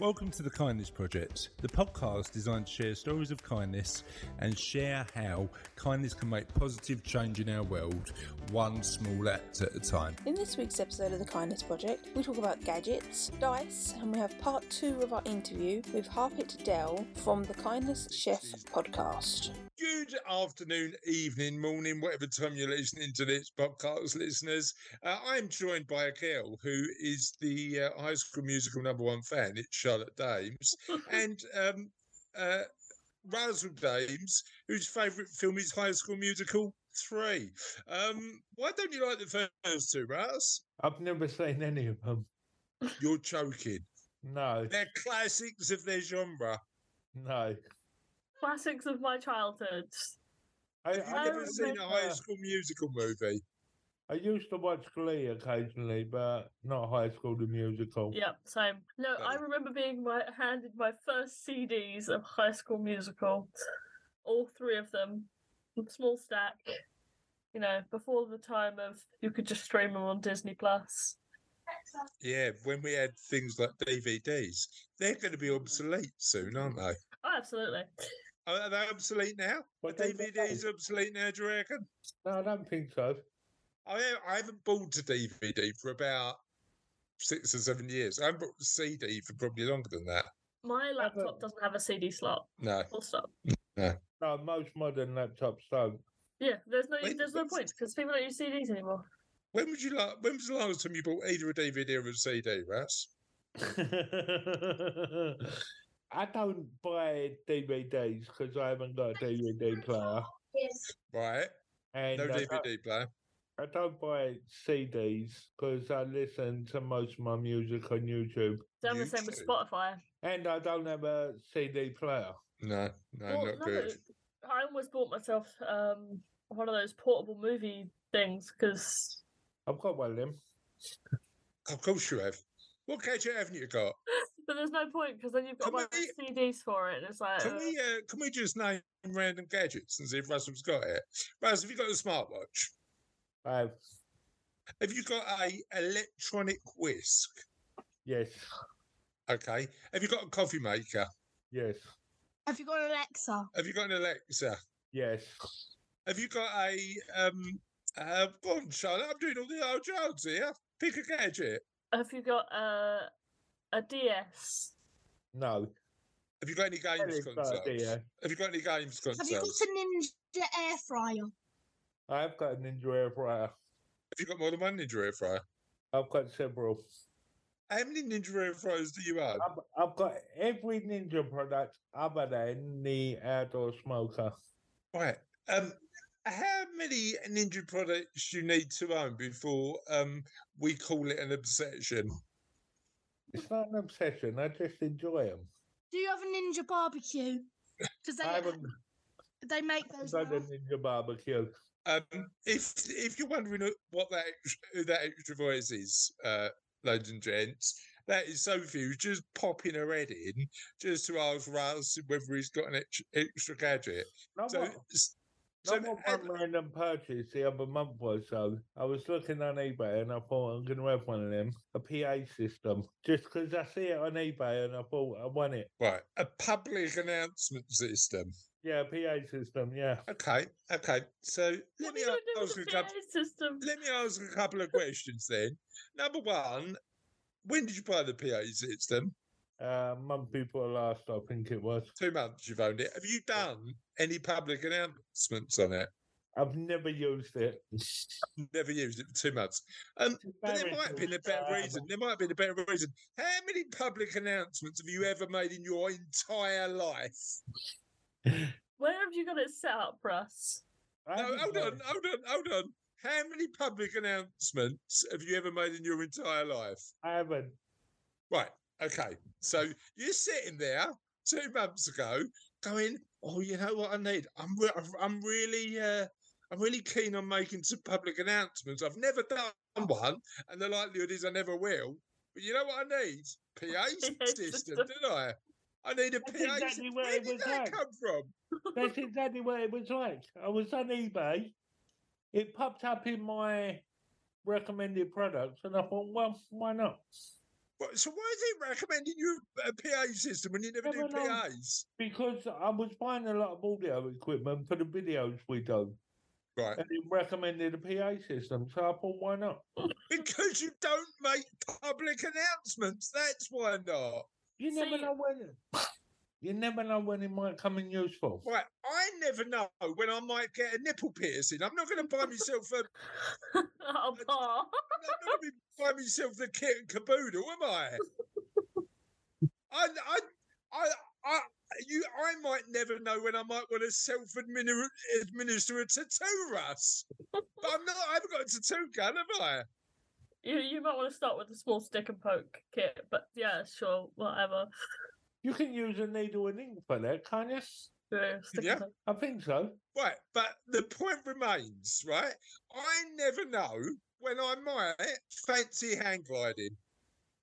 Welcome to the Kindness Project, the podcast designed to share stories of kindness and share how kindness can make positive change in our world, one small act at a time. In this week's episode of the Kindness Project, we talk about gadgets, dice, and we have part two of our interview with Harpal Dhatt from the Kindness Chef podcast. Good afternoon, evening, morning, whatever time you're listening to this podcast, listeners. Uh, I'm joined by a girl who is the uh, High School Musical number one fan. It's Charlotte Dames, and um, uh, Razzle Dames, whose favourite film is High School Musical three. Um, why don't you like the first two, Raz? I've never seen any of them. You're joking. No, They're classics of their genre. no. classics of my childhood. I, Have you I never seen a High School Musical movie? I used to watch Glee occasionally, but not High School the Musical. Yep, same. No, I remember being my, handed my first CDs of High School Musical, all three of them, small stack. You know, before the time of you could just stream them on Disney Plus. Yeah, when we had things like DVDs, they're going to be obsolete soon, aren't they? Oh, absolutely. Are are they obsolete now? Are But DVDs obsolete now, do you reckon? No, I don't think so. I, I haven't bought a DVD for about six or seven years. I haven't bought a CD for probably longer than that. My laptop doesn't have a CD slot. No. Full stop. No, No, most modern laptops don't. Yeah, there's no Wait, there's no point because people don't use CDs anymore. When would you like? When was the last time you bought either a DVD or a CD, Russ? I don't buy DVDs because I haven't got a DVD player. Yes. Right, And uh, no DVD player. I don't buy CDs because I listen to most of my music on YouTube. Done the same with Spotify. And I don't have a CD player. No, no, Well, not no, good. I almost bought myself um one of those portable movie things because I've got one of them. Of course you have. What gadget haven't you got? but there's no point because then you've got Can to buy CDs for it and it's like Can uh, we uh, can we just name random gadgets and see if Russell's got it? Russell, have you got a smartwatch? I have, Have you got a electronic whisk? yes, Okay. Have you got a coffee maker? yes, Have you got an Alexa? Have you got an Alexa? yes. Have you got a um? Uh, go on, Charlotte. I'm doing all the old jobs here. Pick a gadget. have you got a a DS? No. Have you got any games Ellie, but, consoles? yeah. Have you got any games Have you got consoles? a Ninja air fryer? I've got a Ninja air fryer. Have you got more than one Ninja air fryer? I've got several. How many Ninja air fryers do you own? I've, I've got every Ninja product other than the outdoor smoker. Right. Um, how many Ninja products do you need to own before um we call it an obsession? It's not an obsession. I just enjoy them. Do you have a Ninja barbecue? Because they they make those. got now. a Ninja barbecue. Um, if if you're wondering what that who that extra voice is, uh, ladies and gents, that is Sophie who's just popping her head in just to ask Russ whether he's got an ex- extra gadget. Not So, so not one random purchase the other month or so. I was looking on eBay and I thought I'm going to have one of them, a PA system. Just because I see it on eBay and I thought I want it. right, a public announcement system. Yeah, PA system, yeah. Okay, okay. So let What are me you gonna do ask with a the couple. PA system? Let me ask a couple of questions then. Number one, when did you buy the PA system? Uh, month before last, I think it was. Two months you've owned it. Have you done any public announcements on it? I've never used it. Never used it for two months. Um, but there might have been a better reason. There might have been a better reason. How many public announcements have you ever made in your entire life? Where have you got it set up, Russ? I No, hold on, hold on, hold on. How many public announcements have you ever made in your entire life? I haven't. Right. Okay. So you're sitting there two months ago, going, "Oh, you know what I need? I'm re- I'm really uh, I'm really keen on making some public announcements. I've never done one, and the likelihood is I never will. But you know what I need? PA system, system. don't I? I need a That's PA. exactly where Where it did was that like. come from? That's exactly what it was like. I was on eBay. It popped up in my recommended products, and I thought, well, why not? What- So why is it recommending you a PA system when you never Yeah, do but. PAs? Because I was buying a lot of audio equipment for the videos we do, Right. and it recommended a PA system, so I thought, why not? Because you don't make public announcements. That's why not. You never See- know when. You never know when it might come in useful. Right. I never know when I might get a nipple piercing. I'm not going to buy myself a. a bar. I'm not going to buy myself the kit and caboodle, am I? I, I, I, I, you, I might never know when I might want to self-administer a tattoo, Russ. But I'm not. I haven't got a tattoo gun, have I? You you might want to start with the small stick and poke kit, but yeah, sure, whatever. You can use a needle and ink for that, can't you? Yeah, Yeah. I think so. Right, but the point remains, right? I never know when I might fancy hang gliding.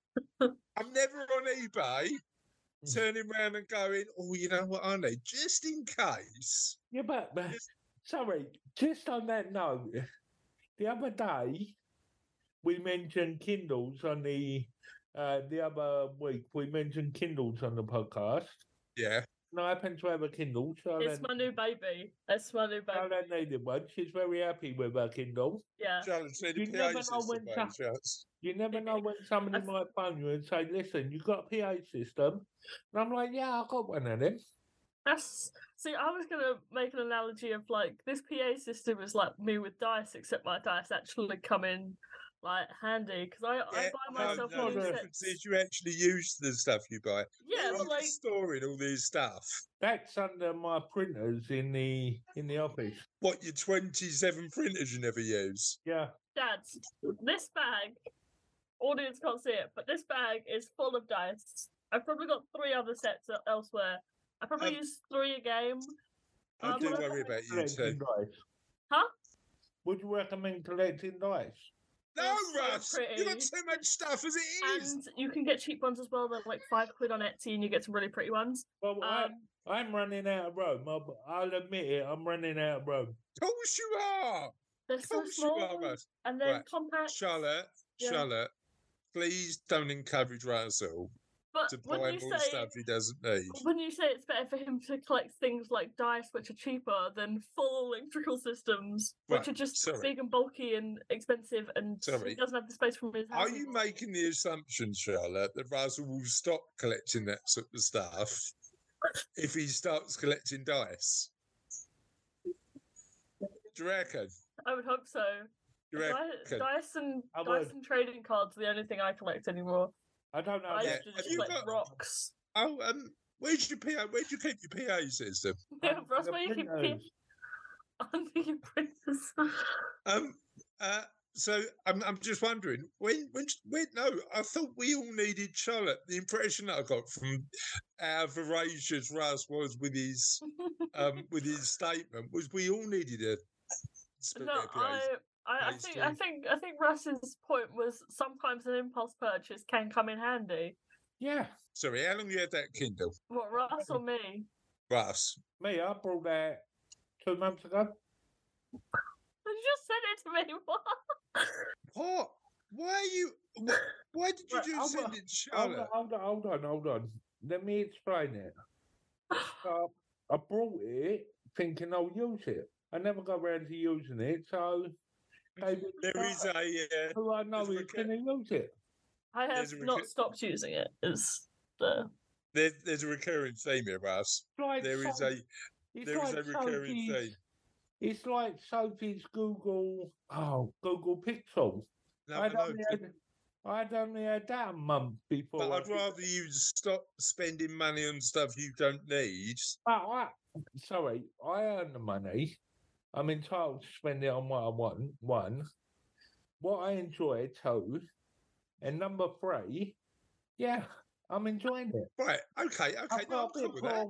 I'm never on eBay hmm. turning around and going, oh, you know what I need, just in case. Yeah, but, but sorry, just on that note, the other day we mentioned Kindles on the uh, the other week we mentioned Kindles on the podcast. Yeah, And I happen to have a Kindle. It's my new baby. It's my new baby. Charlotte needed one. She's very happy with her Kindle. Yeah. Charlotte You never know when mate, You never know when somebody might phone you and say, "Listen, you've got a PA system," and I'm like, "Yeah, I've got one of them." That's see, I was gonna make an analogy of like this PA system is like me with dice, except my dice actually come in like handy because I, I buy myself no, new the sets. difference sets. is you actually use the stuff you buy. Yeah, Where but are you like storing all this stuff. That's under my printers in the in the office. What your twenty-seven printers you never use? Yeah, Dad, this bag, audience can't see it, but this bag is full of dice. I've probably got three other sets elsewhere. I probably Um, use three a game. I Um, do worry about you too. dice. Huh? Would you recommend collecting dice? No, They're so Russ, you got pretty. too much stuff as it is. And you can get cheap ones as well. They're like five quid on Etsy, and you get some really pretty ones. Well, Um, I'm, I'm running out of room. I'll, I'll admit it. I'm running out of room. Of course you are. they're so course you are, Russ. and then Right, compact. Charlotte, Yeah. Charlotte, please don't encourage Russell But to when buy you more say stuff he doesn't need. when you say it's better for him to collect things like dice, which are cheaper than full electrical systems, which are just sorry. big and bulky and expensive, and Sorry. he doesn't have the space from his house. Are you making the assumption, Charlotte, that Russell will stop collecting that sort of stuff if he starts collecting dice? Do you reckon? I would hope so. Do you reckon? dice and dice and trading cards are the only thing I collect anymore. I don't know. I Yeah, used to have just you got- rocks. Oh, um, where's your PA? Where'd you keep your PA system? Yeah, Ross, the where you keep printers. under your printers. Um, uh, so I'm, I'm just wondering when, when, when, no, I thought we all needed Charlotte. The impression that I got from our voracious Russ was with his, um, with his statement was we all needed a no, I, I, I PAs think, I think, I think Russ's point was sometimes an impulse purchase can come in handy. Yeah, Sorry, how long you had that Kindle, What, Russ or me? Russ? me. I brought that two months ago. You just said it to me. What? What? Why are you? Why, why did you Right, just I'll send go- it, Hold on, Charlotte? hold on, hold on, hold on. Let me explain it. So uh, I brought it thinking I'll use it. I never got around to using it, so David There is a. Uh, who I know is going to use it. I have There's a not stopped using it. Is the there, there's a recurring theme here, Russ. It's like There is Sophie- a it's there is like a recurring Sophie's- theme. It's like Sophie's Google, oh, Google Pixel. No, I don't know, only but- had, I'd only had that a month before. But I I'd rather you stop spending money on stuff you don't need. But I, sorry, I earn the money. I'm entitled to spend it on what I want. One, what I enjoy. Two, and number three, yeah, I'm enjoying it. Right, okay, okay. I've No, I'm cool with that.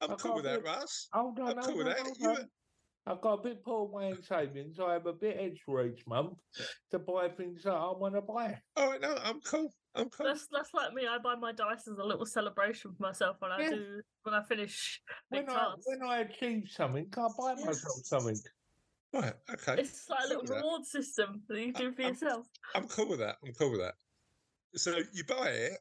I'm cool with that, Russ. Hold on, I'm cool with that. hold You- on. I've got a bit poor way in savings. I have a bit extra each month to buy things that I want to buy. All right, no, I'm cool. I'm cool. that's that's like me. I buy my dice as a little celebration for myself when I do when I finish When I tasks. when I achieve something, I buy myself something. Right, okay. It's like a little with that. reward system that you do for I'm- yourself. I'm cool with that. I'm cool with that. so you buy it,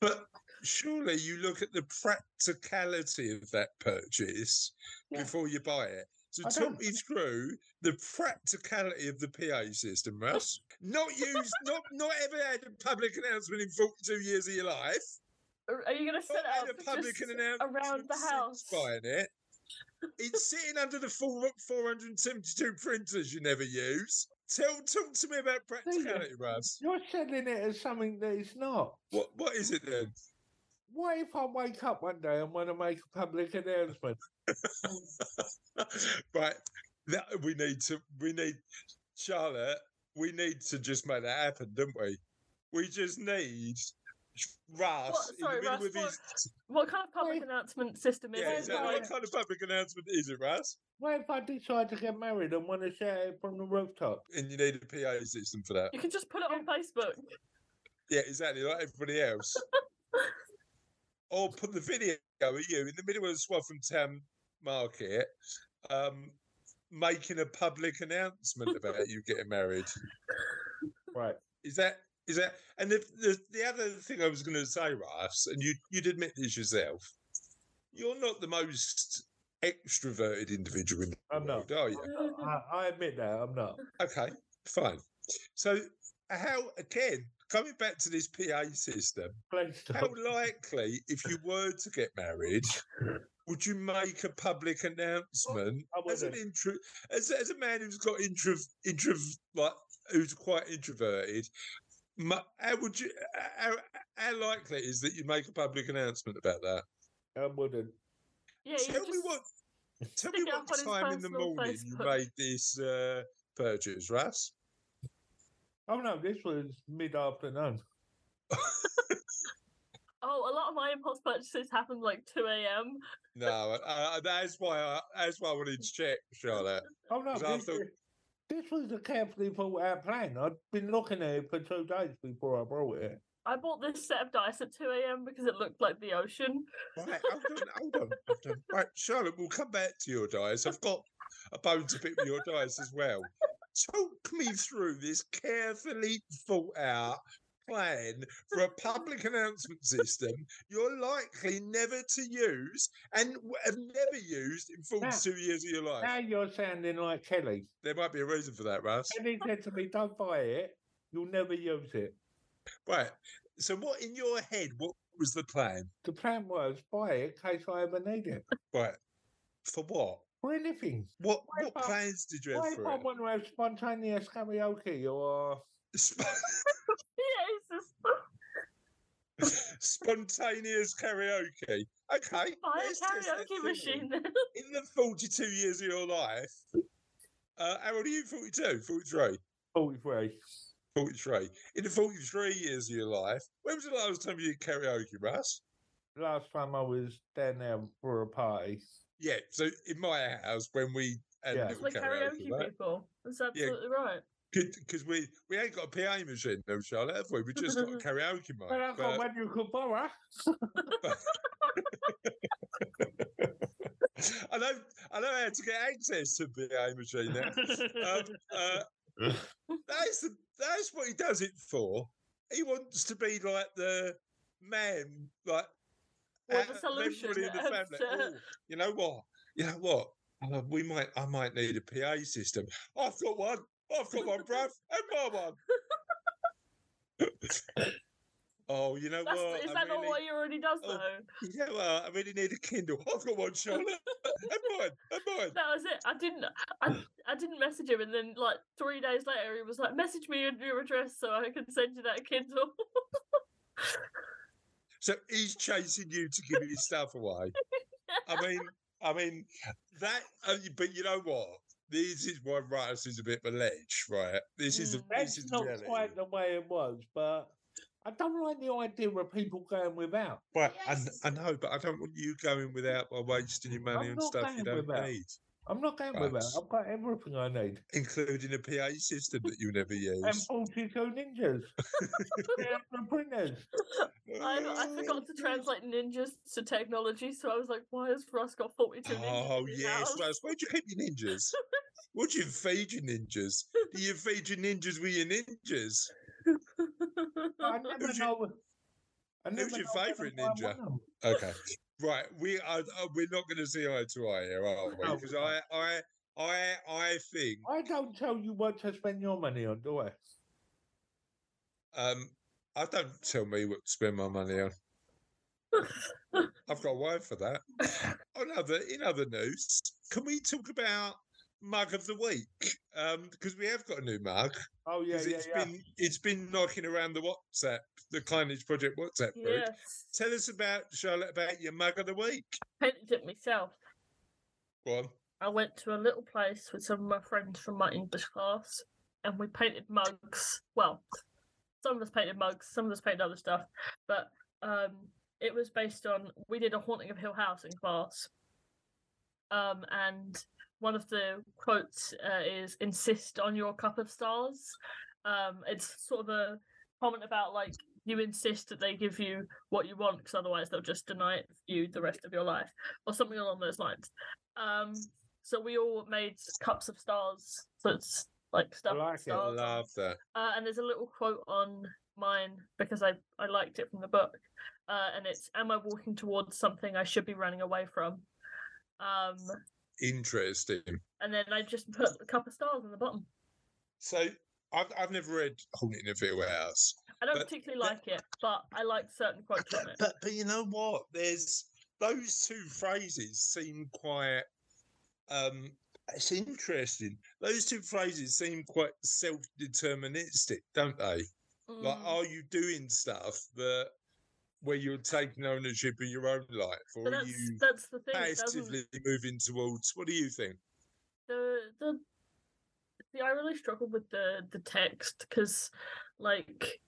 but surely you look at the practicality of that purchase Yeah. before you buy it. So I talk don't- me through the practicality of the PA system, Russ. not used, not not ever had a public announcement in 42 years of your life. Are are you going to set Not it had up a public announcement around the house? Buying it. It's sitting under the full 472 printers you never use. Tell talk to me about practicality, Russ. You're selling it as something that it's not. What what is it then? What if I wake up one day and want to make a public announcement? right. That, we need to we need Charlotte, we need to just make that happen, don't we? We just need Russ What- sorry, in the middle Russ, of his What kind of public Wait. announcement system is Yeah, it? exactly. What kind of public announcement is it, Russ? What if I decide to get married and want to shout it from the rooftop? And you need a PA system for that. you can just put it on Facebook. Yeah, exactly, like everybody else. or put the video of you in the middle of the Swaffham Town Market, um, making a public announcement about you getting married. Right. Is that is that? And the the, the other thing I was going to say, Russ, and you you'd admit this yourself, you're not the most extroverted individual in the I'm not. world, are you? I, I admit that I'm not. Okay, fine. So, how again coming back to this PA system? How likely, if you were to get married, would you make a public announcement I as an intro, as, as a man who's got intro, intro, like who's quite introverted? mu- How would you? How, how likely is that you make a public announcement about that? I wouldn't. Yeah, tell me what. Tell me what up on his time in the personal morning you made this uh, purchase, Russ. Oh no, this was mid afternoon. Oh, a lot of my impulse purchases happen like 2 a.m. No, uh, that's why I, that's why I wanted to check, Charlotte. Oh no, 'Cause I this, thought- this was a carefully thought out plan. I'd been looking at it for two days before I brought it. I bought this set of dice at 2 a.m. because it looked like the ocean. Right, hold on, hold on, hold on. Right, Charlotte, we'll come back to your dice. I've got a bone to pick with your dice as well. Talk me through this carefully thought out plan for a public announcement system you're likely never to use and have never used in 42 years of your life. Now you're sounding like Kelly. There might be a reason for that, Russ. Kelly said to me, "Don't buy it. You'll never use it." Right. So, what in your head? What was the plan? The plan was buy it in case I ever need it Right. For what? For anything. What What what if plans did you have if for I it? want to have spontaneous karaoke or Sp- Yeah, it's just Spontaneous karaoke. Okay. buy a karaoke machine. In the 42 years of your life, uh, how old are you? 42? 43? 43? 43. In the 43 years of your life, when was the last time you did karaoke, Russ? Last time I was down there for a party. Yeah, so in my house, when we had Yeah. a It's little like karaoke, karaoke people. That's absolutely right. Because we, we ain't got a PA machine, though, Charlotte, have we? We just got a karaoke mic. But I got but- one you could borrow. I know, I know how to get access to the PA machine now. Um, uh, that's the, that's what he does it for. He wants to be like the man, like Well, the solution everybody in the family. "Oh, you know what? You know what? Uh, we might, I might need a PA system. I've got one. I've got one, bruv. And my one. oh, you know That's, what? is I that not what he already does Oh, though? know what? I really need a Kindle. I've got one, Charlotte. and mine. And mine. That was it. I didn't. I, I didn't message him, and then like three days later, he was like, "Message me your, your address so I can send you that Kindle." So he's chasing you to give his stuff away. I mean, I mean that. Uh, but you know what? This is why Rice is a bit of a ledge, right? This is a, Mm. this is not reality. quite the way it was, but I don't like the idea of people going without. Right, I, Yes. I know, but I don't want you going without by wasting your money I'm on stuff you going don't without. need, I'm not going with that. I've got everything I need. including a PA system that you never use And use. 42 ninjas. and the printers. I, I forgot to translate ninjas to technology, so I was like, "Why has Russ got forty-two ninjas?" Oh in his yes, house? Russ. Where'd you keep your ninjas? What do you feed your ninjas? Do you feed your ninjas with your ninjas? I never Who's your- know. I never who's your know whether favourite ninja? Okay, right. We are uh, we're not going to see eye to eye here, are we? Because I I I I think I don't tell you what to spend your money on, do I? um I don't tell me what to spend my money on. I've got a word for that. On other in other news, can we talk about mug of the week? Um, because we have got a new mug. Oh yeah, yeah, it's yeah. been it's been knocking around the WhatsApp, the Kindness Project WhatsApp group. yes. Tell us about Charlotte about your mug of the week. I Painted it myself. Go on. I went to a little place with some of my friends from my English class, and we painted mugs. Well, some of us painted mugs, some of us painted other stuff, but um, it was based on we did a haunting of Hill House in class, um, and one of the quotes uh, is "insist on your cup of stars." Um, it's sort of a comment about like you insist that they give you what you want because otherwise they'll just deny it you the rest of your life or something along those lines. Um, so we all made cups of stars. So it's like stuff like it. with stars. on. Love that. Uh, and there's a little quote on mine because I, I liked it from the book. Uh, and it's Am I walking towards something I should be running away from? Um, Interesting. and then I just put a couple of stars on the bottom. So I've I've never read Haunting of Hill House. I don't But particularly like it, but I like certain quotes on it. But but you know what? There's those two phrases seem quite um it's interesting. Those two phrases seem quite self-deterministic, don't they? Like, Mm. are you doing stuff that where you're taking ownership of your own life, or are you that's the thing. It passively moving towards? What do you think? the the see, I really struggled with the the text because like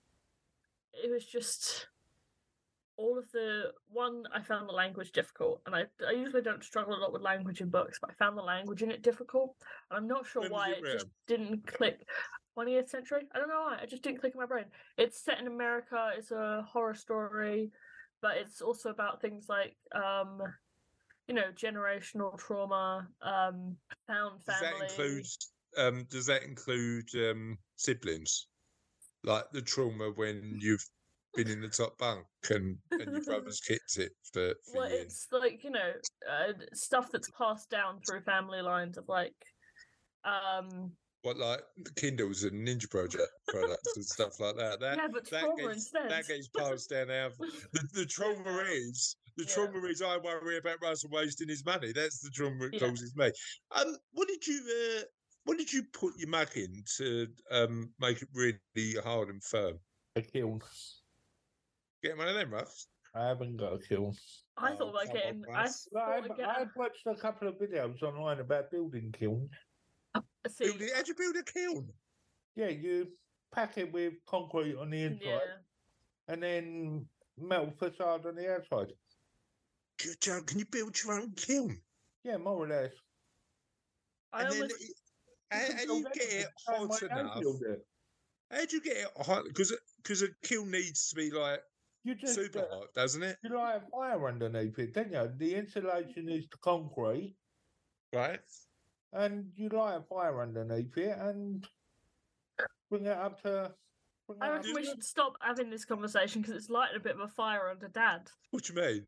it was just all of the one I found the language difficult and I I usually don't struggle a lot with language in books but I found the language in it difficult and I'm not sure When why it it just didn't click. 20th century? I don't know why it just didn't click in my brain. It's set in America it's a horror story but it's also about things like um you know generational trauma um found Does that include um does that include um siblings? Like the trauma when you've been in the top bunk and, and your brother's kicked it for, for well years. it's like you know uh, stuff that's passed down through family lines of like um What like Kindles and Ninja Project products and stuff like that. That Yeah, but that trauma gets, instead. that gets passed down our the, the trauma is the Yeah. trauma is I worry about Russell wasting his money. That's the trauma it Yeah. causes me. Um what did you uh what did you put your mug in to um make it really hard and firm? A kiln. Get one of them, Russ. I haven't got a kiln. I thought about getting I, thought I've, of I've watched a couple of videos online about building kilns. see Build How'd you build a kiln? Yeah, you pack it with concrete on the inside yeah and then metal facade on the outside. Good job. Can you build your own kiln? Yeah, more or less. I and then almost it- how, how do you get it hot enough? How do you get it hot? Because because a kiln needs to be like You just super uh, hot, doesn't it? you light a fire underneath it, don't you? The insulation is the concrete, Right. and you light a fire underneath it and bring it up to. Bring it I up reckon we should stop having this conversation because it's lighting a bit of a fire under Dad. What do you mean?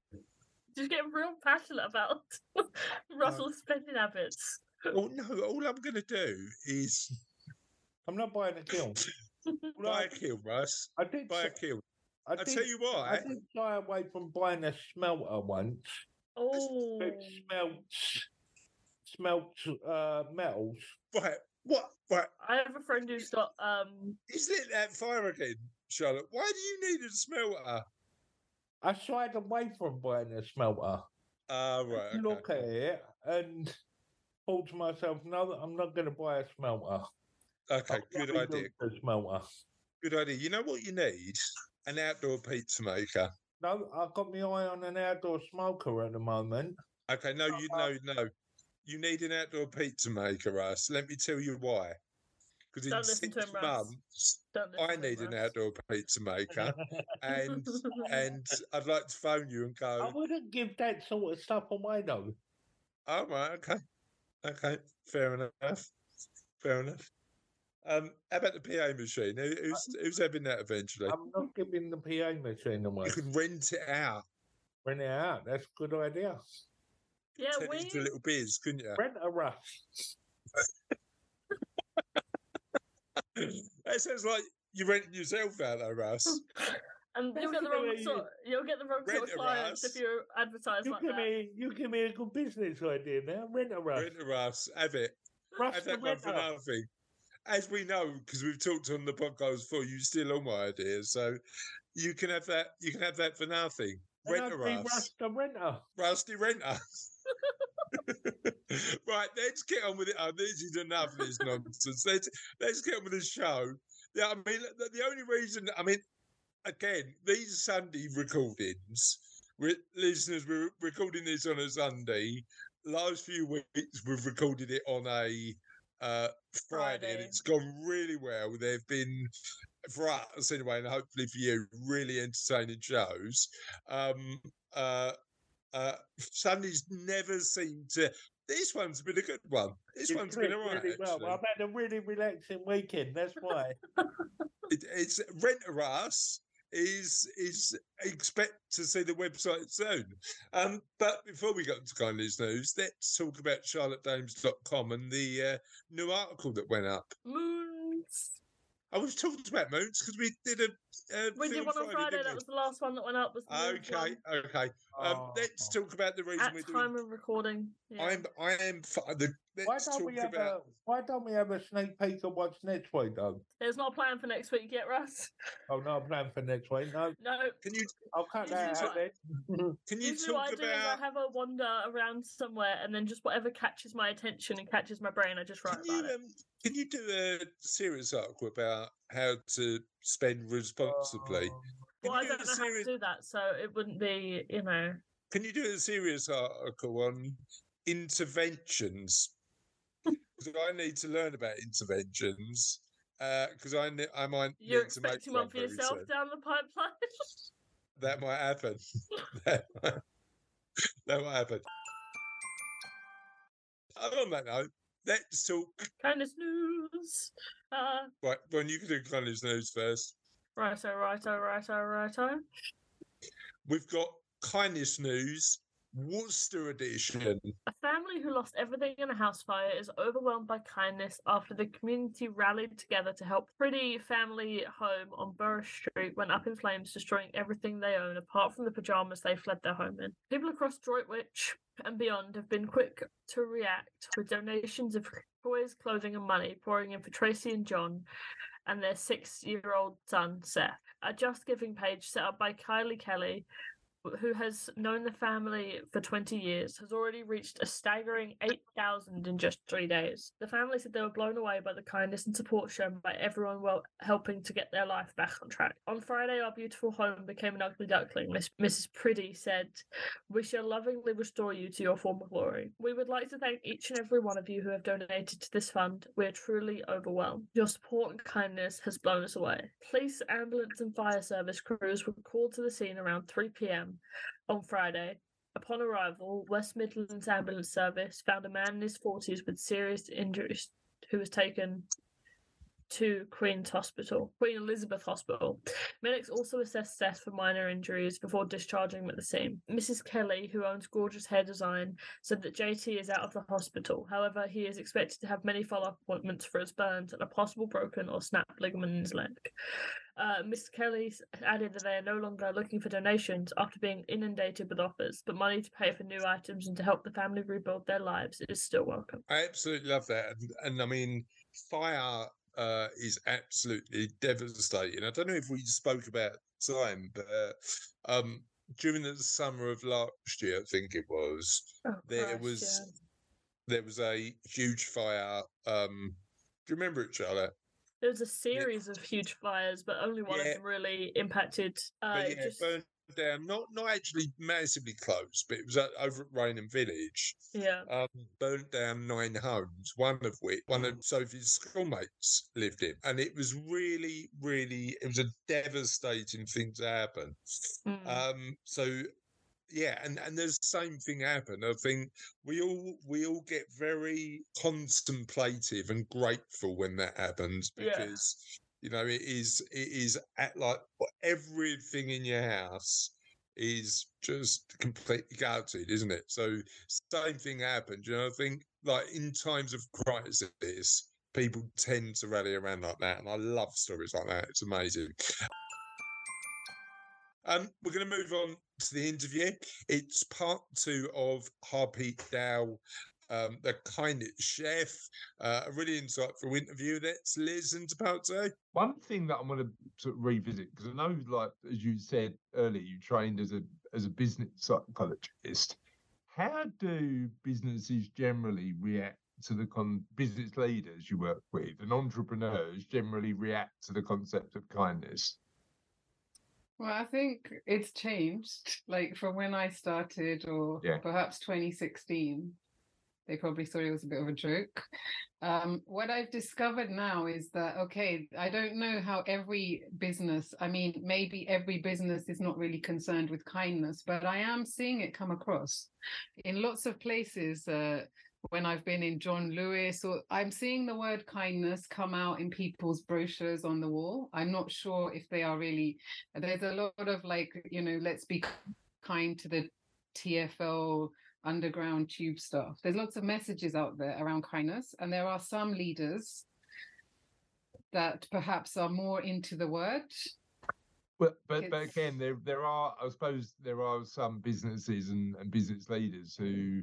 Just getting real passionate about Russell's spending habits. Well, no. All I'm going to do is I'm not buying a kiln. buy a kiln, Russ. I did. Buy a kiln. I I did, tell you what, I what. did shy away from buying a smelter once. Oh, It smelts, smelts uh, metals. Right. What? Right. I have a friend who's got um. Is lit that fire again, Charlotte? Why do you need a smelter? I shied away from buying a smelter. Ah, right. Okay. Look at it and thought to myself, no, I'm not going to buy a smelter. Okay. I'll Good idea. A smelter. Good idea. You know what you need? An outdoor pizza maker. No, I've got my eye on an outdoor smoker at the moment. Okay. No, you Uh, know, no. You need an outdoor pizza maker, Russ. Let me tell you why. Because in six to him, months, I need him, an outdoor pizza maker, and and I'd like to phone you and go. I wouldn't give that sort of stuff away though. Oh right, okay, okay, fair enough, fair enough. Um, how about the PA machine? Who- Who's, who's having that eventually? I'm not giving the PA machine away. You can rent it out, Rent it out. That's a good idea. Yeah, turn it we into a little biz, couldn't you? Rent a rush. that sounds like you renting yourself out, though, Russ. and you'll get the wrong Basically, sort. You'll get the wrong sort of clients if you advertise You like give that. me, you give me a good business idea now. Rent a rush. Rent a Russ, have it. Rush Have the that one for nothing. As we know, because we've talked on the podcast before, you steal all my ideas, so you can have that. You can have that for nothing. And Rent a I'd be Russ. Rush the renter. Rusty Renter. right, let's get on with it. Oh, this is enough of this nonsense. Let's let's get on with the show. Yeah, I mean, the, the only reason, I mean, again, these Sunday recordings, we listeners, we're recording this on a Sunday. Last few weeks, we've recorded it on a uh, Friday, and it's gone really well. They've been, for us anyway, and hopefully for you, really entertaining shows. Um, uh, uh, Sundays never seem to. This one's been a good one. This It's one's been clicked alright. really well. I've had a really relaxing weekend. That's why. It, it's Rent a Us is is expect to see the website soon. Um, but before we go to kindness news, let's talk about charlottedames.com and the uh, new article that went up. Moons. I was talking about moons because we did a. Uh, We did Film one on Friday. didn't That was the last one that went up. Was the Okay, one. okay. Um, let's Oh. talk about the reason At we're time doing. of recording. Yeah. I'm I am. fi- The, Why let's don't talk we have about. a Why don't we have a sneak peek of what's next week, though? There's no plan for next week yet, Russ. Oh no, I'm for next week. No, No. Can you I'll cut that out what- then. can you Usually, what talk I do is I have a wander around somewhere, and then just whatever catches my attention and catches my brain, I just write Can you, it. um, can you do a serious article about how to spend responsibly? Can Well, I do don't a know how to do that, so it wouldn't be, you know. Can you do a serious article on interventions? Because I need to learn about interventions. Because I ne- I might You're need to make expecting one for yourself soon. down the pipeline. That might happen. that, might, that might happen. On that note, let's talk. Kindness news. Uh, Right, when you can do kindness news first. righto, righto, righto, righto. We've got kindness news, Worcester edition. A family who lost everything in a house fire is overwhelmed by kindness after the community rallied together to help Priddy family home on Burr Street went up in flames, destroying everything they own apart from the pajamas they fled their home in. People across Droitwich and beyond have been quick to react with donations of toys, clothing, and money pouring in for Tracy and John and their six year old son, Seth. A Just Giving page set up by Kylie Kelly who has known the family for 20 years, has already reached a staggering 8,000 in just three days. The family said they were blown away by the kindness and support shown by everyone while helping to get their life back on track. On Friday, our beautiful home became an ugly duckling. Miss, Mrs. Priddy said, We shall lovingly restore you to your former glory. We would like to thank each and every one of you who have donated to this fund. We are truly overwhelmed. Your support and kindness has blown us away. Police, ambulance, and fire service crews were called to the scene around 3 pm on Friday. Upon arrival, West Midlands Ambulance Service found a man in his 40s with serious injuries who was taken to Queen's Hospital, Queen Elizabeth Hospital. Medics also assessed Seth for minor injuries before discharging him at the scene. Mrs. Kelly, who owns Gorgeous Hair Design, said that JT is out of the hospital. However, he is expected to have many follow up appointments for his burns and a possible broken or snapped ligament in his leg. Uh, Mrs. Kelly added that they are no longer looking for donations after being inundated with offers, but money to pay for new items and to help the family rebuild their lives is still welcome. I absolutely love that, and, and I mean, fire uh, is absolutely devastating. I don't know if we spoke about time, but uh, um, during the summer of last year, I think it was, Oh, there Christ, was yeah. there was a huge fire. Um, do you remember it, Charlotte? There was a series of huge fires, but only one Yeah. of them really impacted. Uh, But it yeah, just, burned down. Not not actually massively close, but it was uh, over at Raynham Village. yeah. um, burnt down nine homes, one of which one of Sophie's schoolmates lived in. And it was really, really, it was a devastating thing to happen. Mm. Um, so yeah, and and the same thing happened. I think we all we all get very contemplative and grateful when that happens Yeah. because you know it is it is at like everything in your house is just completely gutted, isn't it? So same thing happened. You know, I think like in times of crisis, people tend to rally around like that, and I love stories like that. It's amazing. Um, we're going to move on to the interview. It's part two of Harpal Dhatt, um, the kindness chef. Uh, a really insightful interview. Let's listen to part two. One thing that I want to sort of revisit because I know, like as you said earlier, you trained as a as a business psychologist. How do businesses generally react to the con business leaders you work with and entrepreneurs generally react to the concept of kindness? Well, I think it's changed. Like from when I started, or Yeah. perhaps 2016, they probably thought it was a bit of a joke. Um, what I've discovered now is that, okay, I don't know how every business, I mean, maybe every business is not really concerned with kindness, but I am seeing it come across in lots of places. Uh, when I've been in John Lewis, or I'm seeing the word kindness come out in people's brochures on the wall. I'm not sure if they are really there's a lot of like you know let's be kind to the tfl underground tube stuff there's lots of messages out there around kindness and there are some leaders that perhaps are more into the word But but but again, there there are I suppose there are some businesses and, and business leaders who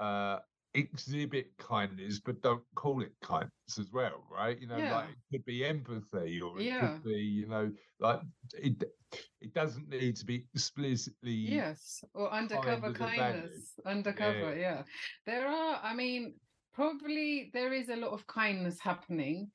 uh exhibit kindness but don't call it kindness as well, right? You know, Yeah. like it could be empathy or it Yeah. could be, you know, like it it doesn't need to be explicitly yes or undercover kindness undercover yeah. there are i mean probably there is a lot of kindness happening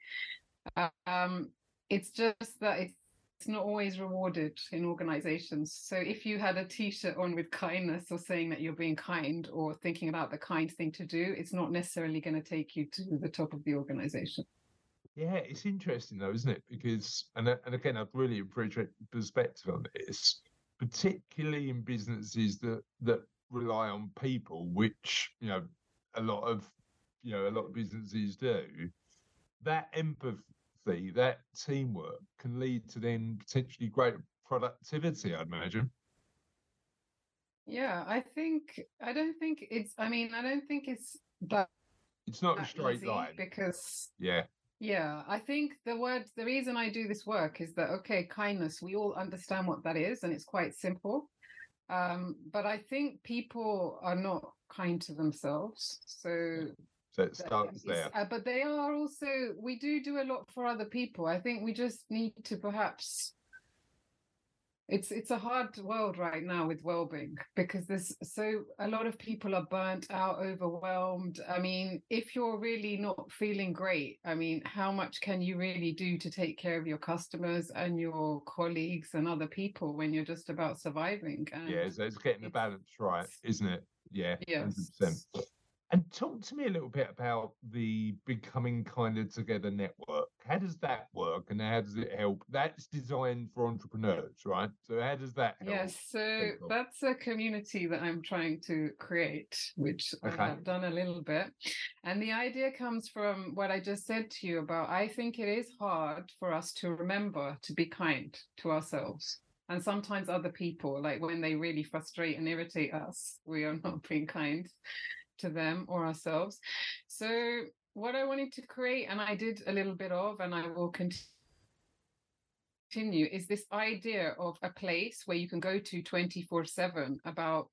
um it's just that it's it's not always rewarded in organizations so if you had a t-shirt on with kindness or saying that you're being kind or thinking about the kind thing to do it's not necessarily going to take you to the top of the organization Yeah, it's interesting though, isn't it? Because and and again, I'd really appreciate perspective on this, particularly in businesses that that rely on people, which you know a lot of you know a lot of businesses do. That empathy, that teamwork, can lead to then potentially greater productivity. I'd imagine. yeah i think i don't think it's i mean i don't think it's that, It's not a that straight line. because Yeah, Yeah, I think the word, the reason I do this work is that, okay, kindness, we all understand what that is and it's quite simple. Um, but I think people are not kind to themselves. So, so it that starts there. uh, but they are also, we do do a lot for other people. I think we just need to perhaps. It's it's a hard world right now with well-being because there's so a lot of people are burnt out, overwhelmed. I mean, if you're really not feeling great, I mean, how much can you really do to take care of your customers and your colleagues and other people when you're just about surviving? And Yeah, so it's getting the balance right, isn't it? Yeah, Yes. percent. And talk to me a little bit about the Becoming Kinder Together network. How does that work and how does it help? That's designed for entrepreneurs, right? So how does that help? Yes, so that's a community that I'm trying to create, which Okay. I have done a little bit. And the idea comes from what I just said to you about I think it is hard for us to remember to be kind to ourselves and sometimes other people, like when they really frustrate and irritate us, we are not being kind to them or ourselves. So, what I wanted to create, and I did a little bit of, and I will continue continue is this idea of a place where you can go to 24 7 about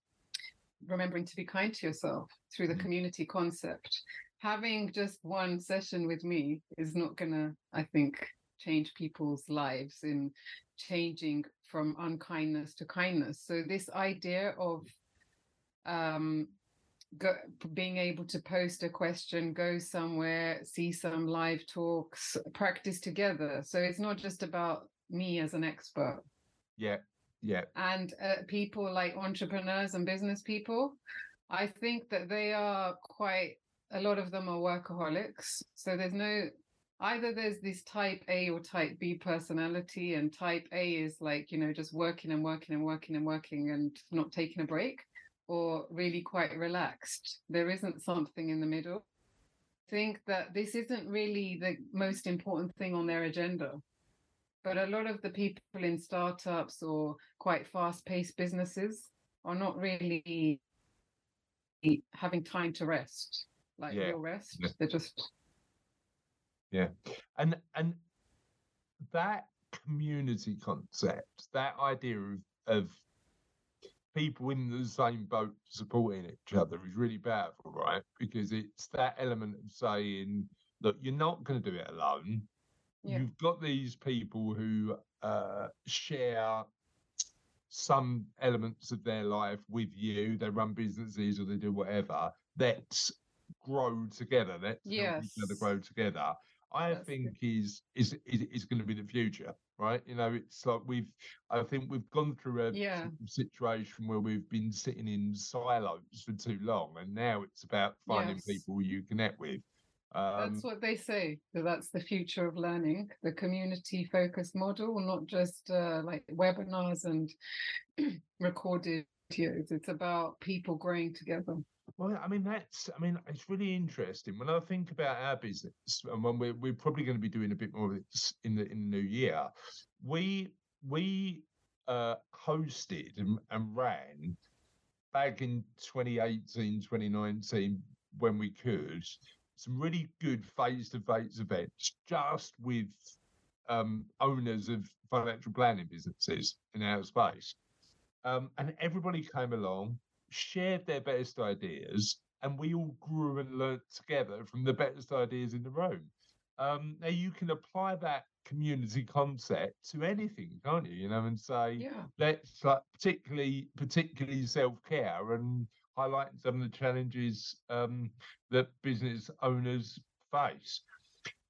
remembering to be kind to yourself through the Mhm. community concept. Having just one session with me is not going to, I think, change people's lives in changing from unkindness to kindness. So, this idea of um, go, being able to post a question, go somewhere, see some live talks, practice together. So it's not just about me as an expert. Yeah, yeah, And uh, people like entrepreneurs and business people, I think that they are quite, a lot of them are workaholics. So there's no either there's this type A or type B personality, and type A is like, you know, just working and working and working and working and not taking a break, or really quite relaxed. There isn't something in the middle. I think that this isn't really the most important thing on their agenda. But a lot of the people in startups or quite fast paced businesses are not really having time to rest, like Yeah. real rest. Yeah. They're just Yeah, and and that community concept, that idea of of people in the same boat supporting each other is really powerful, right? Because it's that element of saying, look, you're not going to do it alone. Yeah. You've got these people who uh, share some elements of their life with you. They run businesses or they do whatever. Let's grow together. Let's help each other grow together. I That's good. think is is is, is going to be the future, right? You know, it's like we've. I think we've gone through a Yeah. situation where we've been sitting in silos for too long, and now it's about finding Yes. people you connect with. Um, That's what they say. That that's the future of learning, the community focused model, not just uh, like webinars and recorded videos. It's about people growing together. Well, I mean, that's, I mean, it's really interesting. When I think about our business, and when we're, we're probably going to be doing a bit more of this in the, in the new year, we, we uh, hosted and, and ran back in 2018, 2019, when we could, some really good face to face events just with um, owners of financial planning businesses in our space. Um, and everybody came along, shared their best ideas, and we all grew and learnt together from the best ideas in the room. Um, now you can apply that community concept to anything, can't you? You know, and say, Yeah. let's like particularly particularly self-care and highlighting some of the challenges um, that business owners face.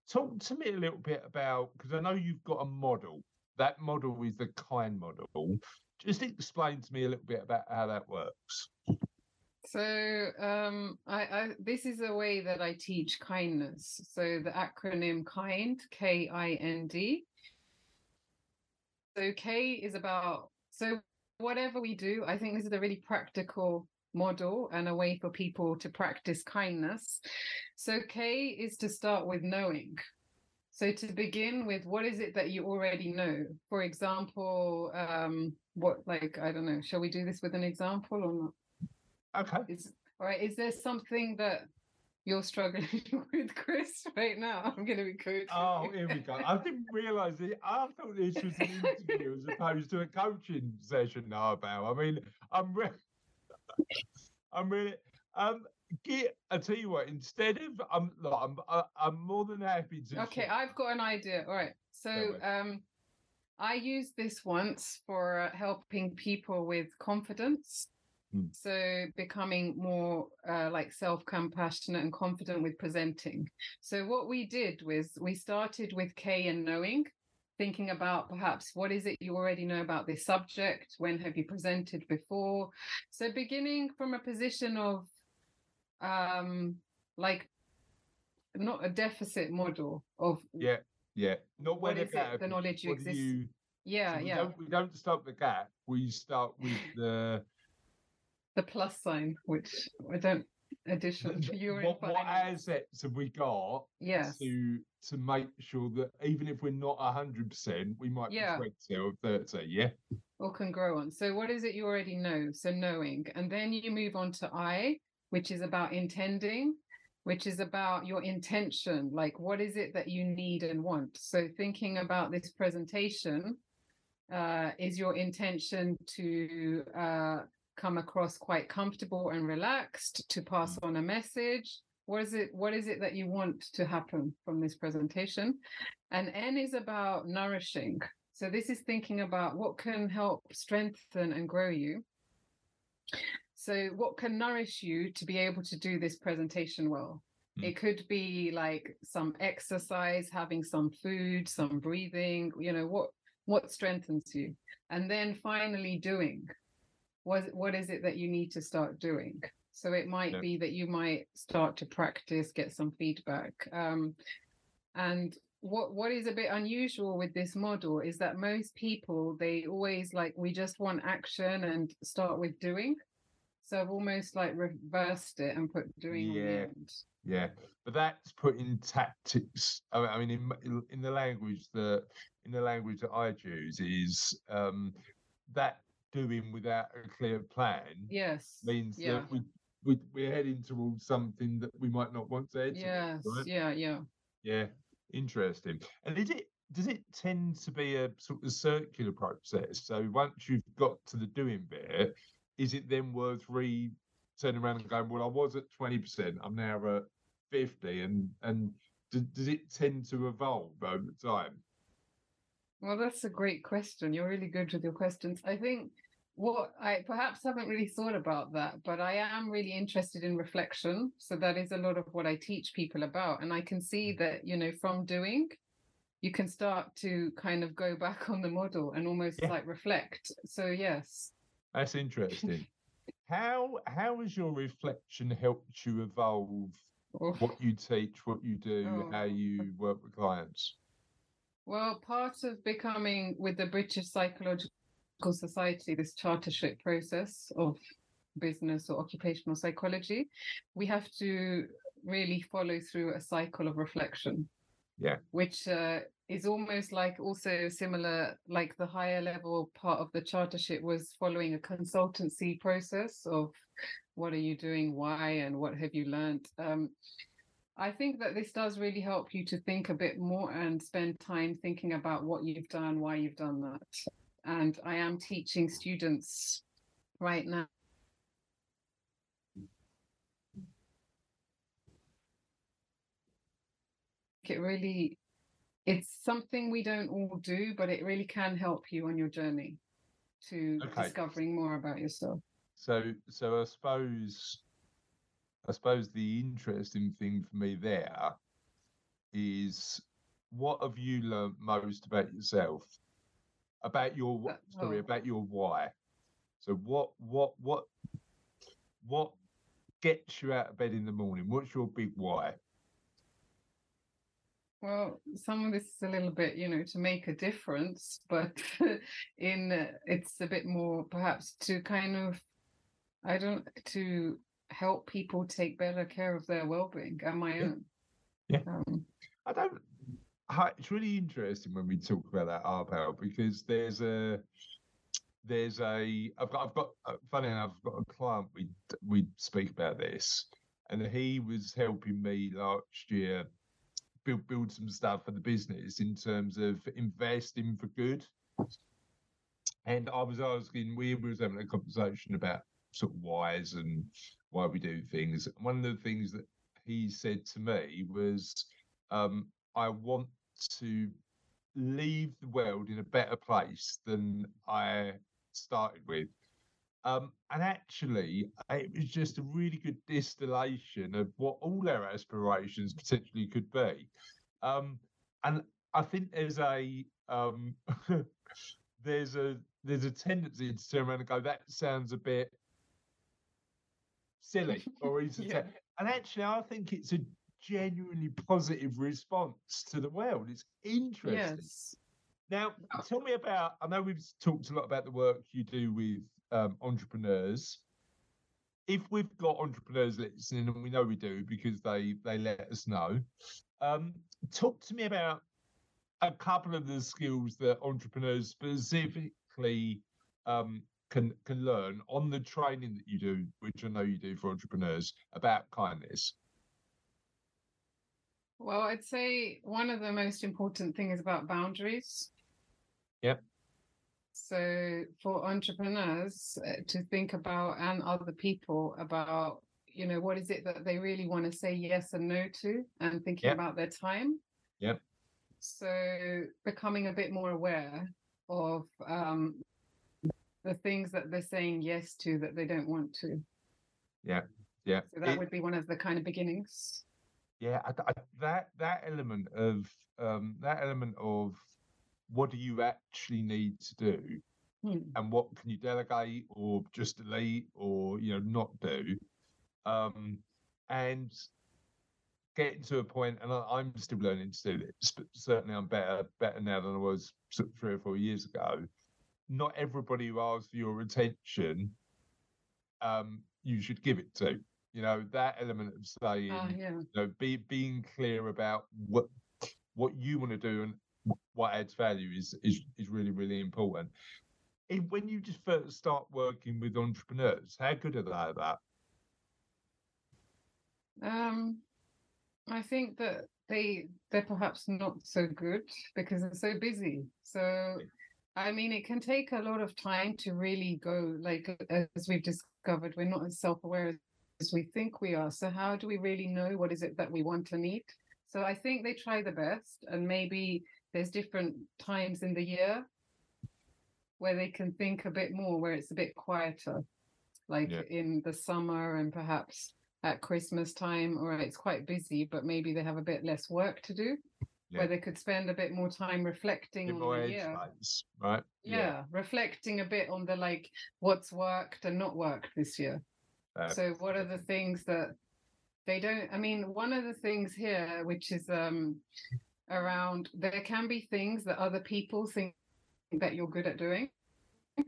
Talk to me a little bit about because I know you've got a model. That model is the kind model. Just explain to me a little bit about how that works. So um, I, I this is a way that I teach kindness. So the acronym KIND, K I N D. So K is about so whatever we do, I think this is a really practical model and a way for people to practice kindness. So K is to start with knowing. So to begin with, what is it that you already know? For example, um, what like I don't know. Shall we do this with an example or not? Okay. Is all right. Is there something that you're struggling with, Chris, right now? I'm going to be coaching. Oh, here we go. I didn't realise it. I thought this was an interview as opposed to a coaching session now about. I mean, I'm really, I'm really, um, get, I tell you what, instead of, I'm, I'm, I- I'm more than happy to. Okay, share- I've got an idea. All right. So, um, I used this once for uh, helping people with confidence. Hmm. So, becoming more uh, like self compassionate and confident with presenting. So, what we did was we started with K and knowing, thinking about perhaps what is it you already know about this subject? When have you presented before? So, beginning from a position of um, like not a deficit model of Yeah, yeah. Not What where is the it, the knowledge you what do you- yeah so we yeah Don't, we don't start with the gap. We start with the. the plus sign which i don't addition you're what, what assets have we got yes to to make sure that even if we're not hundred percent, we might Yeah. be twenty or thirty. Yeah. or can grow on so what is it you already know so knowing and then you move on to i which is about intending which is about your intention like what is it that you need and want? So thinking about this presentation uh, is your intention to uh, come across quite comfortable and relaxed to pass on a message? What is it what is it that you want to happen from this presentation? And n is about nourishing. So this is thinking about what can help strengthen and grow you so what can nourish you to be able to do this presentation well Mm. it could be like some exercise having some food some breathing you know what what strengthens you and then finally doing what what is it that you need to start doing so it might Yeah. be that you might start to practice get some feedback um And what what is a bit unusual with this model is that most people they always like we just want action and start with doing. So I've almost like reversed it and put doing on the Yeah. end. Yeah, but that's putting tactics. I mean- in in- in the language that in the language that I choose is um, that doing without a clear plan Yes. means yeah. that we, we we're heading towards something that we might not want to head Yes. towards. Right? Yeah. Yeah. Yeah, interesting. And is it does it tend to be a sort of circular process? So once you've got to the doing bit, is it then worth re turning around and going, well, I was at twenty percent, I'm now at fifty, and and does, does it tend to evolve over time? Well, that's a great question. You're really good with your questions. I think what I perhaps haven't really thought about that, but I am really interested in reflection. So that is a lot of what I teach people about. And I can see mm. that, you know, from doing, you can start to kind of go back on the model and almost Yeah. like reflect. So, yes. That's interesting. how how has your reflection helped you evolve Oh. what you teach, what you do, how Oh. you work with clients? Well, part of becoming with the British Psychological Society, this chartership process of business or occupational psychology, we have to really follow through a cycle of reflection. Yeah. Which uh, is almost like also similar, like the higher level part of the chartership was following a consultancy process of what are you doing, why, and what have you learned. Um, I think that this does really help you to think a bit more and spend time thinking about what you've done, why you've done that. And I am teaching students right now. It really, it's something we don't all do, but it really can help you on your journey to Okay. discovering more about yourself. So, so I suppose, I suppose the interesting thing for me there is what have you learned most about yourself, about your wh- Uh, sorry, oh. about your why. So, what, what, what, what gets you out of bed in the morning? What's your big why? Well, some of this is a little bit, you know, to make a difference, but in uh, it's a bit more perhaps to kind of, I don't, to help people take better care of their well-being and my Yeah. own. Yeah. Um, I don't. It's really interesting when we talk about that Harpal because there's a there's a I've got I've got uh, funny enough I've got a client we we speak about this and he was helping me last year build build some stuff for the business in terms of investing for good. And I was asking, we was having a conversation about sort of whys and why we do things. And one of the things that he said to me was, um, I want to leave the world in a better place than I started with. Um, and actually, it was just a really good distillation of what all our aspirations potentially could be. Um, and I think there's a um, there's a there's a tendency to turn around and go, that sounds a bit silly or easy. Yeah. And actually, I think it's a genuinely positive response to the world. It's interesting. yes. Now, tell me about. I know we've talked a lot about the work you do with um, entrepreneurs. If we've got entrepreneurs listening, and we know we do because they they let us know, um, talk to me about a couple of the skills that entrepreneurs specifically um, can can learn on the training that you do, which I know you do for entrepreneurs about kindness. Well, I'd say one of the most important things about boundaries. Yep. So for entrepreneurs uh, to think about and other people about, you know, what is it that they really want to say yes and no to and thinking Yep. about their time. Yep. So becoming a bit more aware of um, the things that they're saying yes to that they don't want to. Yeah. Yeah. So that It- would be one of the kind of beginnings. Yeah, I, I, that that element of um, that element of what do you actually need to do, Hmm. and what can you delegate or just delete or you know not do, um, and getting to a point, and I, I'm still learning to do this, but certainly I'm better better now than I was three or four years ago. Not everybody who asks for your attention, um, you should give it to. You know that element of saying, Ah, yeah. you know, be being clear about what what you want to do and what adds value is is is really really important. And when you just first start working with entrepreneurs, how good are they at that? Um, I think that they they're perhaps not so good because they're so busy. So, I mean, it can take a lot of time to really go. Like as we've discovered, we're not as self-aware as we think we are. So, how do we really know what is it that we want to need? So, I think they try the best, and maybe there's different times in the year where they can think a bit more, where it's a bit quieter, like Yeah. in the summer and perhaps at Christmas time, or it's quite busy, but maybe they have a bit less work to do, Yeah. where they could spend a bit more time reflecting on the year. right? Yeah. reflecting a bit on the like what's worked and not worked this year. Uh, so what are the things that they don't I mean, one of the things here which is um around there can be things that other people think that you're good at doing.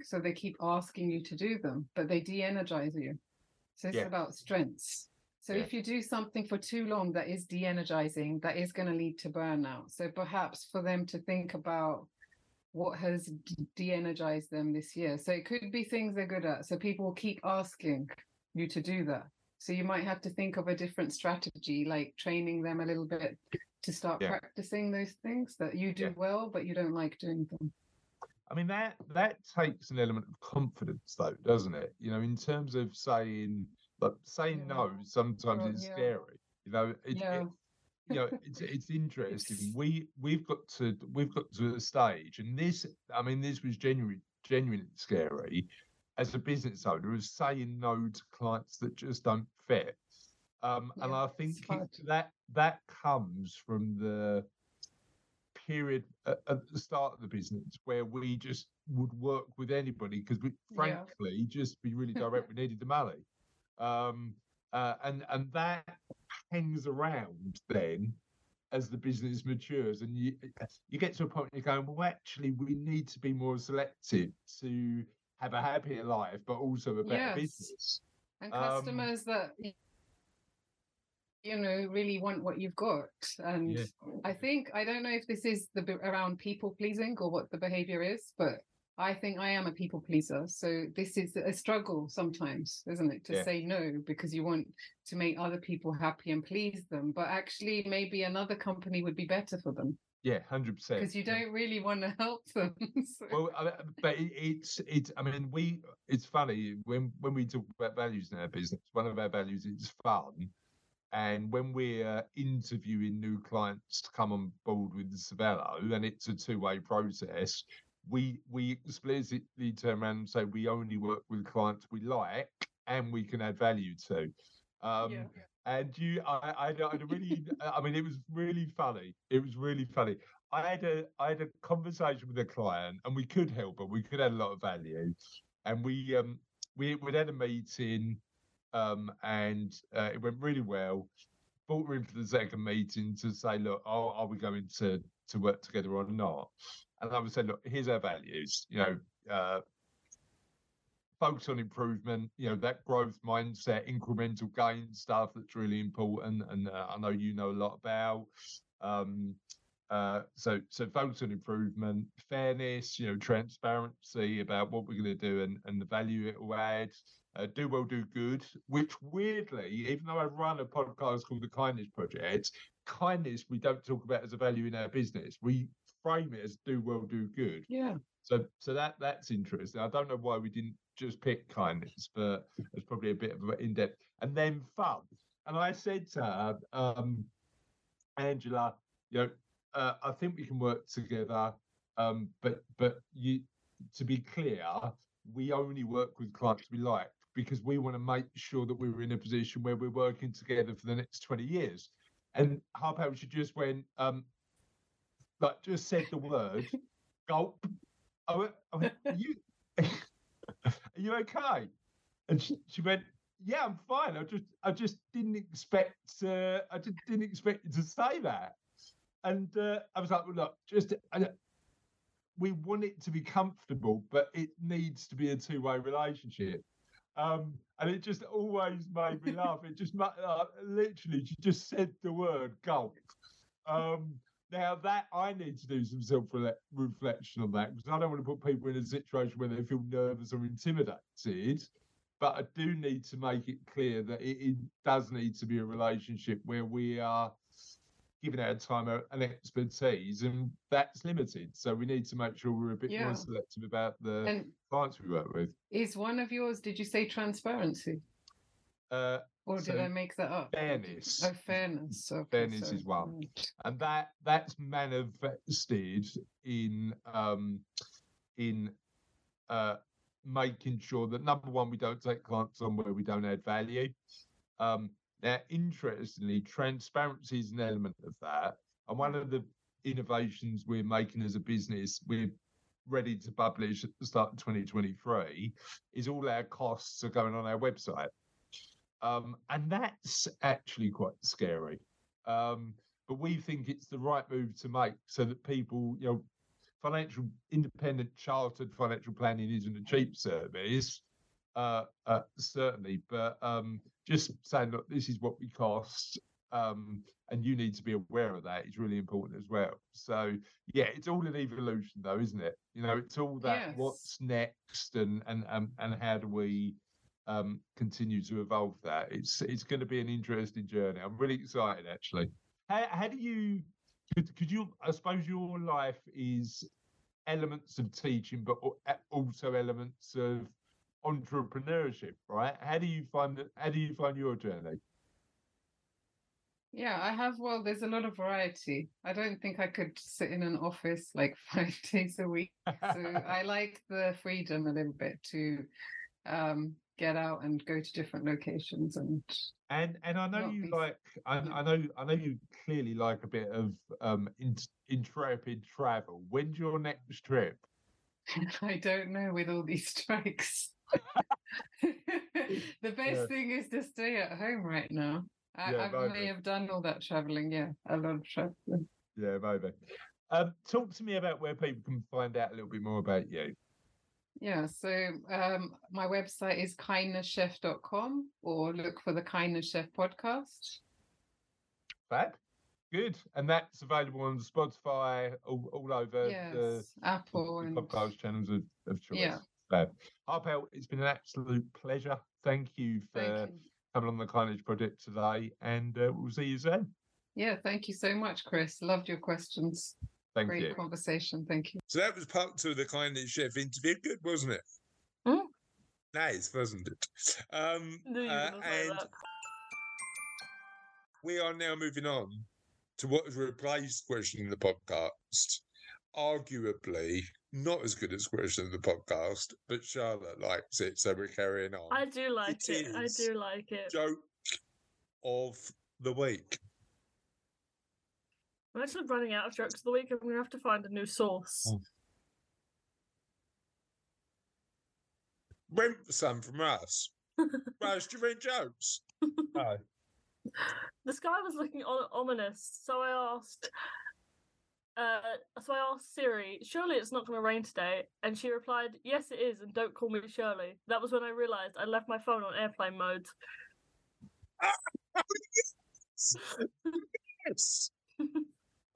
So they keep asking you to do them, but they de-energize you. So it's Yeah. about strengths. So Yeah. if you do something for too long that is de-energizing, that is going to lead to burnout. So perhaps for them to think about what has de-energized them this year. So it could be things they're good at. So people will keep asking you to do that. So you might have to think of a different strategy, like training them a little bit to start Yeah. practicing those things that you do Yeah. well, but you don't like doing them. I mean that that takes an element of confidence, though, doesn't it? You know, in terms of saying, like saying Yeah. no, sometimes Well, it's scary. You know, it, it- you know, it's it's interesting. We we've got to we've got to a stage, and this, I mean, this was genuinely genuinely scary as a business owner of saying no to clients that just don't fit. Um, and I think it, that that comes from the period at, at the start of the business where we just would work with anybody because we Yeah. frankly just be really direct we needed the money um uh, and and that hangs around then as the business matures and you you get to a point where you're going well actually we need to be more selective to have a happier life but also a better Yes. business and Um, customers that y- you know really want what you've got and Yeah. i think i don't know if this is the around people pleasing or what the behavior is but i think i am a people pleaser so this is a struggle sometimes isn't it to Yeah. say no because you want to make other people happy and please them but actually maybe another company would be better for them yeah 100% because you don't really want to help them So- well, I, but it, it's it's. I mean, we. It's funny when when we talk about values in our business. One of our values is fun, and when we're interviewing new clients to come on board with the Savello, and it's a two way process, we we explicitly turn around and say we only work with clients we like and we can add value to. Um, Yeah. And you, I, I, I really, I mean, it was really funny. It was really funny. I had a I had a conversation with a client, and we could help her. We could add a lot of value, and we um we we had a meeting, um and uh, it went really well. Brought her in for the second meeting to say, look, are, are we going to to work together or not? And I would say, look, here's our values. You know, uh, focus on improvement. You know, that growth mindset, incremental gain stuff that's really important, and uh, I know you know a lot about. Um, uh, so so focus on improvement, fairness, you know, transparency about what we're going to do and, and the value it will add. Uh, do well, do good. Which weirdly, even though I run a podcast called the Kindness Project, kindness we don't talk about as a value in our business. We frame it as do well, do good. yeah So so that that's interesting. I don't know why we didn't just pick kindness, but it's probably a bit of an in-depth. And then fun. And I said to her, um, Angela, you know, uh, I think we can work together. Um, but but you to be clear, we only work with clients we like because we want to make sure that we're in a position where we're working together for the next 20 years. And Harpal, she just went, um, like just said the word, gulp. I went, I went, are you, are you okay? And she, she went, yeah, I'm fine. I just I just didn't expect uh, I just didn't expect you to say that. And uh, I was like, well, look, just I, we want it to be comfortable, but it needs to be a two way relationship. Um, and it just always made me laugh. It just uh, literally, she just said the word golf. Um, now that I need to do some self reflection on that because I don't want to put people in a situation where they feel nervous or intimidated. But I do need to make it clear that it, it does need to be a relationship where we are giving our time and expertise, and that's limited. So we need to make sure we're a bit Yeah. more selective about the And clients we work with. is one of yours, did you say transparency? Uh, Or did So, I make that up? fairness. Oh, fairness. Okay, Fairness sorry. is one. And that that's manifested in um in uh making sure that number one we don't take clients on where we don't add value um now interestingly transparency is an element of that. And one of the innovations we're making as a business we're ready to publish at the start of 2023 is all our costs are going on our website. Um and that's actually quite scary. Um but we think it's the right move to make so that people, you know, financial independent chartered financial planning isn't a cheap service, uh, uh certainly, but um, just saying, look, this is what we cost, um, and you need to be aware of that is really important as well. So yeah, it's all an evolution, though, isn't it? You know, it's all that Yes. what's next, and and and and how do we um continue to evolve that? It's it's going to be an interesting journey. I'm really excited, actually. How, how do you could, could you i suppose your life is elements of teaching but also elements of entrepreneurship right how do you find how do you find your journey Yeah, I have. Well, there's a lot of variety. I don't think I could sit in an office like five days a week. So I like the freedom a little bit to um, get out and go to different locations. And and and i know you be- like I, I know i know you clearly like a bit of um in, intrepid travel when's your next trip I don't know with all these strikes. the best Yeah. thing is to stay at home right now. I, Yeah, I may have done all that traveling. Yeah, a lot of traveling. yeah maybe um talk to me about where people can find out a little bit more about you Yeah, so um, my website is kindnesschef.com or look for the Kindness Chef podcast. Fab. Good. And that's available on Spotify, all, all over yes, the, Apple the and podcast channels of, of choice. Yeah. Fab. Harpal, it's been an absolute pleasure. Thank you for thank you. coming on the Kindness Project today, and uh, we'll see you soon. Yeah, thank you so much, Chris. Loved your questions. Thank Great you. conversation. Thank you. So that was part two of the Kindness Chef interview. Good, wasn't it? Hmm? Nice, wasn't it? Um, Knew you were uh, and we are now moving on to what has replaced question in the podcast. Arguably not as good as question in the podcast, but Charlotte likes it, so we're carrying on. I do like It it. I do like it. Joke of the week. I'm actually running out of jokes of the week. I'm gonna have to find a new source. Oh. Rent some from us. Russ, do you rent jokes? No. The sky was looking o- ominous, so I asked. Uh, so I asked Siri, "Surely it's not going to rain today?" And she replied, "Yes, it is, and don't call me Shirley." That was when I realised I left my phone on airplane mode. Yes.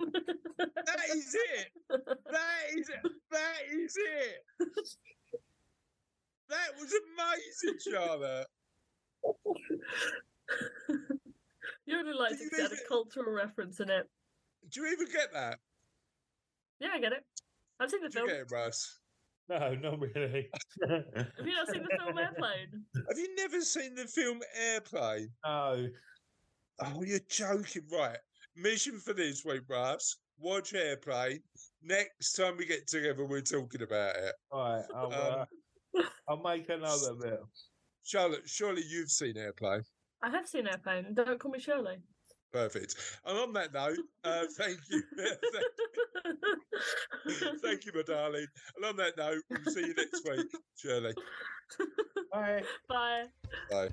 That is it. That is it. That is it. That was amazing, Charlotte. you only like Do to get a cultural reference in it. Do you even get that? Yeah, I get it. I've seen the film. get it, Russ? No, not really. Have you not seen the film Airplane? Have you never seen the film Airplane? no. Oh, you're joking, right? Mission for this week, Russ. Watch Airplane. Next time we get together, we're talking about it. Right, I'll, Um, uh, I'll make another bit. Charlotte, surely you've seen Airplane. I have seen Airplane. Don't call me Shirley. Perfect. And on that note, uh, thank you. thank you, my darling. And on that note, we'll see you next week, Shirley. Bye. Bye. Bye.